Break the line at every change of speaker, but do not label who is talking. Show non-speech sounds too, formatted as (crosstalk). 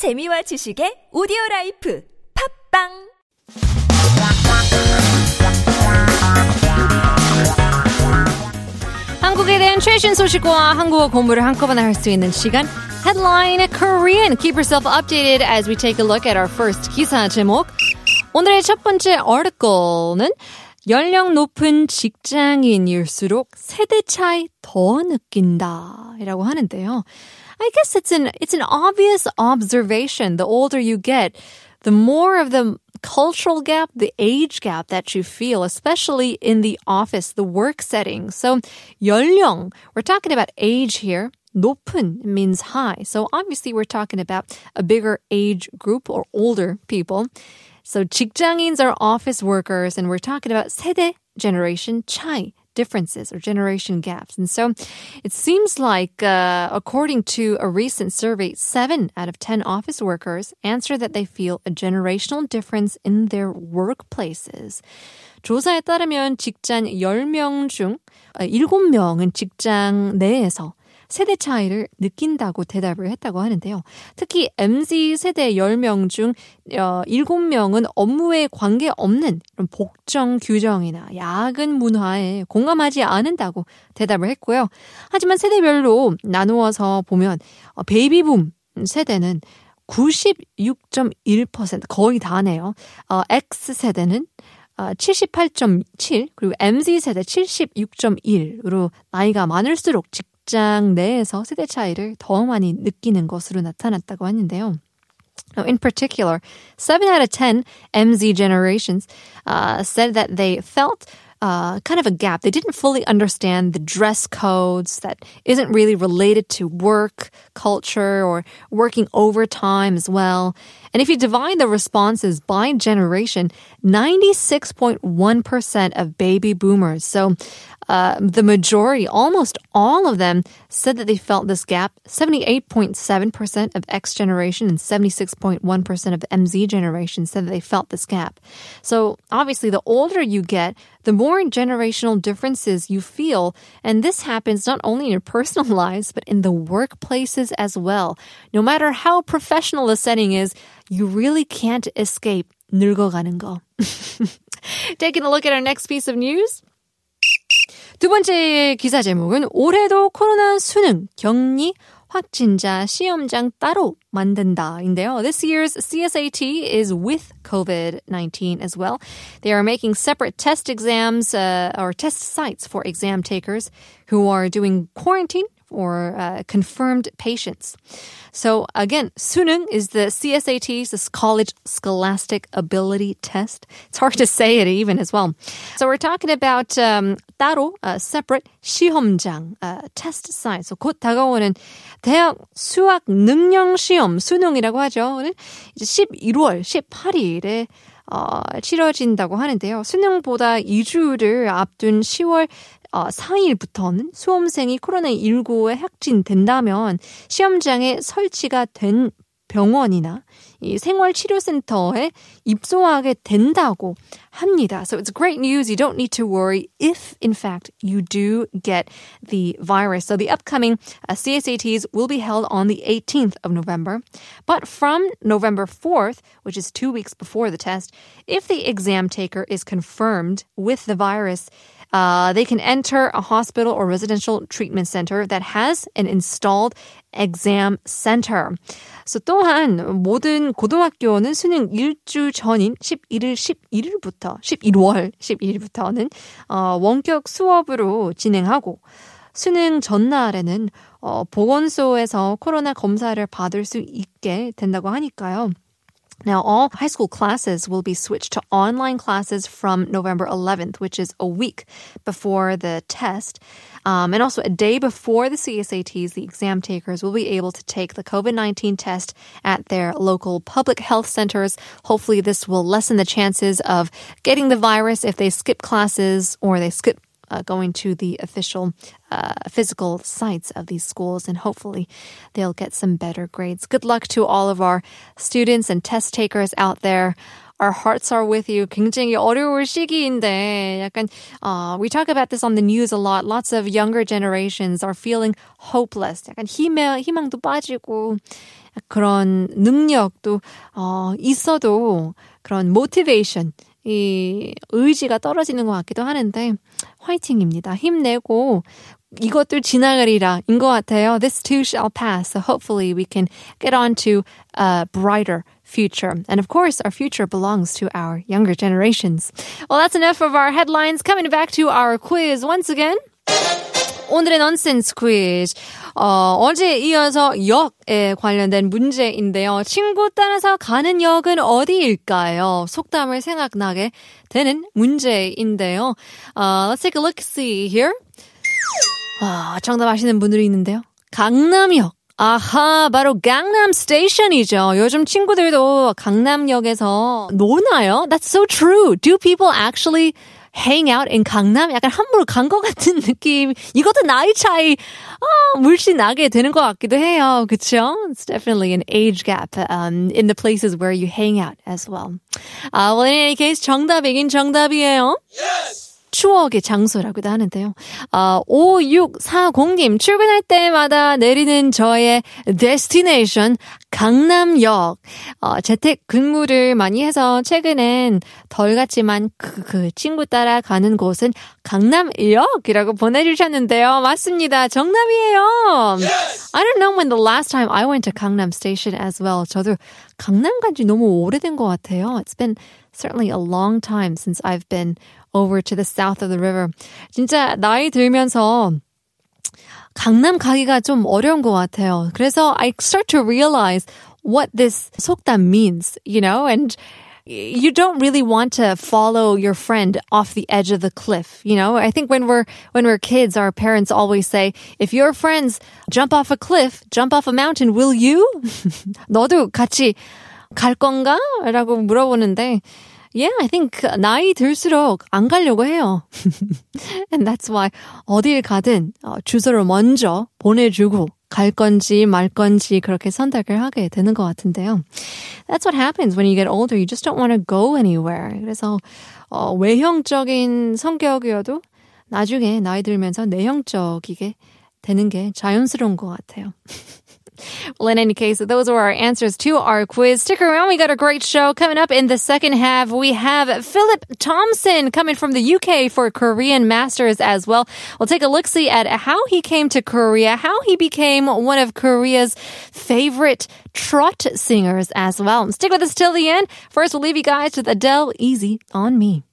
재미와 지식의 오디오 라이프 팝빵
한국에 대한 최신 소식과 한국어 공부를 한꺼번에 할 수 있는 시간 Headline Korean. Keep yourself updated as we take a look at our first 기사 제목. 오늘의 첫 번째 article는 연령 높은 직장인일수록 세대 차이 더 느낀다 이라고 하는데요. I guess it's an it's an obvious observation. The older you get, the more of the cultural gap, the age gap that you feel, especially in the office, the work setting. So 연령, we're talking about age here. 높은 means high. So obviously we're talking about a bigger age group or older people. So 직장인s are office workers and we're talking about 세대 generation 차이 differences or generation gaps. And so it seems like, uh, according to a recent survey, seven out of 10 office workers answer that they feel a generational difference in their workplaces. 조사에 따르면 직장 10명 중 7명은 직장 내에서 세대 차이를 느낀다고 대답을 했다고 하는데요. 특히 MZ 세대 10명 중 7명은 업무에 관계없는 복정 규정이나 야근 문화에 공감하지 않는다고 대답을 했고요. 하지만 세대별로 나누어서 보면 베이비붐 세대는 96.1% 거의 다네요. 어, X세대는 78.7 그리고 MZ 세대 76.1으로 나이가 많을수록 직 장 내에서 세대 차이를 더 많이 느끼는 것으로 나타났다고 하는데요. In particular, 7 out of 10 MZ generations uh, said that they felt uh, kind of a gap. They didn't fully understand the dress codes that isn't really related to work culture or working overtime as well. And if you divide the responses by generation, 96.1% of baby boomers, so uh, the majority, almost all of them, said that they felt this gap. 78.7% of X generation and 76.1% of MZ generation said that they felt this gap. So obviously, the older you get, the more generational differences you feel. And this happens not only in your personal (laughs) lives, but in the workplaces as well. No matter how professional the setting is, you really can't escape 늙어가는 거. (laughs) Taking a look at our next piece of news. 두 번째 기사 제목은 올해도 코로나 수능 격리 확진자 시험장 따로 만든다인데요. This year's CSAT is with COVID-19 as well. They are making separate test exams uh, or test sites for exam takers who are doing quarantine or uh, confirmed patients. So again, Suneung is the CSAT, this College Scholastic Ability Test. It's hard to say it even as well. So we're talking about um, 따로 a separate 시험장 uh, test site. So 곧 다가오는 대학 수학 능력 시험 수능이라고 하죠. 이제 11월 18일에 어, 치러진다고 하는데요. 수능보다 2주를 앞둔 10월 어, 4일부터는 수험생이 코로나19에 확진된다면 시험장에 설치가 된 병원이나 이 생활치료센터에 입소하게 된다고 합니다. So it's great news. You don't need to worry if, in fact, you do get the virus. So the upcoming uh, CSATs will be held on the 18th of November. But from November 4th, which is two weeks before the test, if the exam taker is confirmed with the virus, uh, they can enter a hospital or residential treatment center that has an installed exam center. So 또한 모든 고등학교는 수능 일주 전인 11일 11일부터 11월 11일부터는 어, 원격 수업으로 진행하고 수능 전날에는 어, 보건소에서 코로나 검사를 받을 수 있게 된다고 하니까요. Now, all high school classes will be switched to online classes from November 11th, which is a week before the test. Um, and also, a day before the CSATs, the exam takers will be able to take the COVID 19 test at their local public health centers. Hopefully, this will lessen the chances of getting the virus if they skip classes or they skip uh, going to the official uh, physical sites of these schools, and hopefully they'll get some better grades. Good luck to all of our students and test takers out there. Our hearts are with you. 굉장히 어려울 시기인데 약간 uh, we talk about this on the news a lot. Lots of younger generations are feeling hopeless. 약간 희망 희망도 빠지고 그런 능력도 어, 있어도 그런 motivation 이 의지가 떨어지는 것 같기도 하는데 화이팅입니다. 힘내고 이것도 지나가리라 인 것 같아요. This too shall pass. So hopefully we can get on to a brighter future. And of course, our future belongs to our younger generations. Well, that's enough of our headlines. Coming back to our quiz once again. 오늘의 넌센스 퀴즈. 어, 어제 이어서 역에 관련된 문제인데요. 친구 따라서 가는 역은 어디일까요? 속담을 생각나게 되는 문제인데요. Uh, let's take a look see here. 아, 정답 아시는 분들이 있는데요. 강남역. 아하, 바로 강남 스테이션이죠. 요즘 친구들도 강남역에서 노나요? That's so true. Do people actually hang out in 강남? 약간 함부로 간 것 같은 느낌. 이것도 나이 차이 아, 물씬 나게 되는 것 같기도 해요. 그쵸? It's definitely an age gap um, in the places where you hang out as well. Uh, well, in any case, 정답이긴 정답이에요. Yes! 추억의 장소라고도 하는데요. 어, 5640님, 출근할 때마다 내리는 저의 데스티네이션, 강남역. 어, 재택 근무를 많이 해서 최근엔 덜 갔지만 그, 그 친구 따라 가는 곳은 강남역이라고 보내주셨는데요. 맞습니다. 정답이에요. Yes! I don't know when the last time I went to 강남 station as well. 저도 강남 간지 너무 오래된 것 같아요. It's been certainly a long time since I've been over to the south of the river. 진짜 나이 들면서 강남 가기가 좀 어려운 것 같아요. 그래서 I start to realize what this 속담 means, you know, and you don't really want to follow your friend off the edge of the cliff. You know, I think when we're, when we're kids, our parents always say, if your friends jump off a cliff, jump off a mountain, will you? (laughs) 너도 같이 갈 건가? 라고 물어보는데, Yeah, I think 나이 들수록 안 가려고 해요. (laughs) And that's why 어딜 가든 주소를 먼저 보내주고 갈 건지 말 건지 그렇게 선택을 하게 되는 것 같은데요. That's what happens when you get older. You just don't want to go anywhere. 그래서 어, 외형적인 성격이어도 나중에 나이 들면서 내형적이게 되는 게 자연스러운 것 같아요. Well, in any case, those were our answers to our quiz. Stick around. We got a great show coming up in the second half. We have Philip Thompson coming from the UK for Korean Masters as well. We'll take a look see at how he came to Korea, how he became one of Korea's favorite trot singers as well. Stick with us till the end. First, we'll leave you guys with Adele Easy on Me.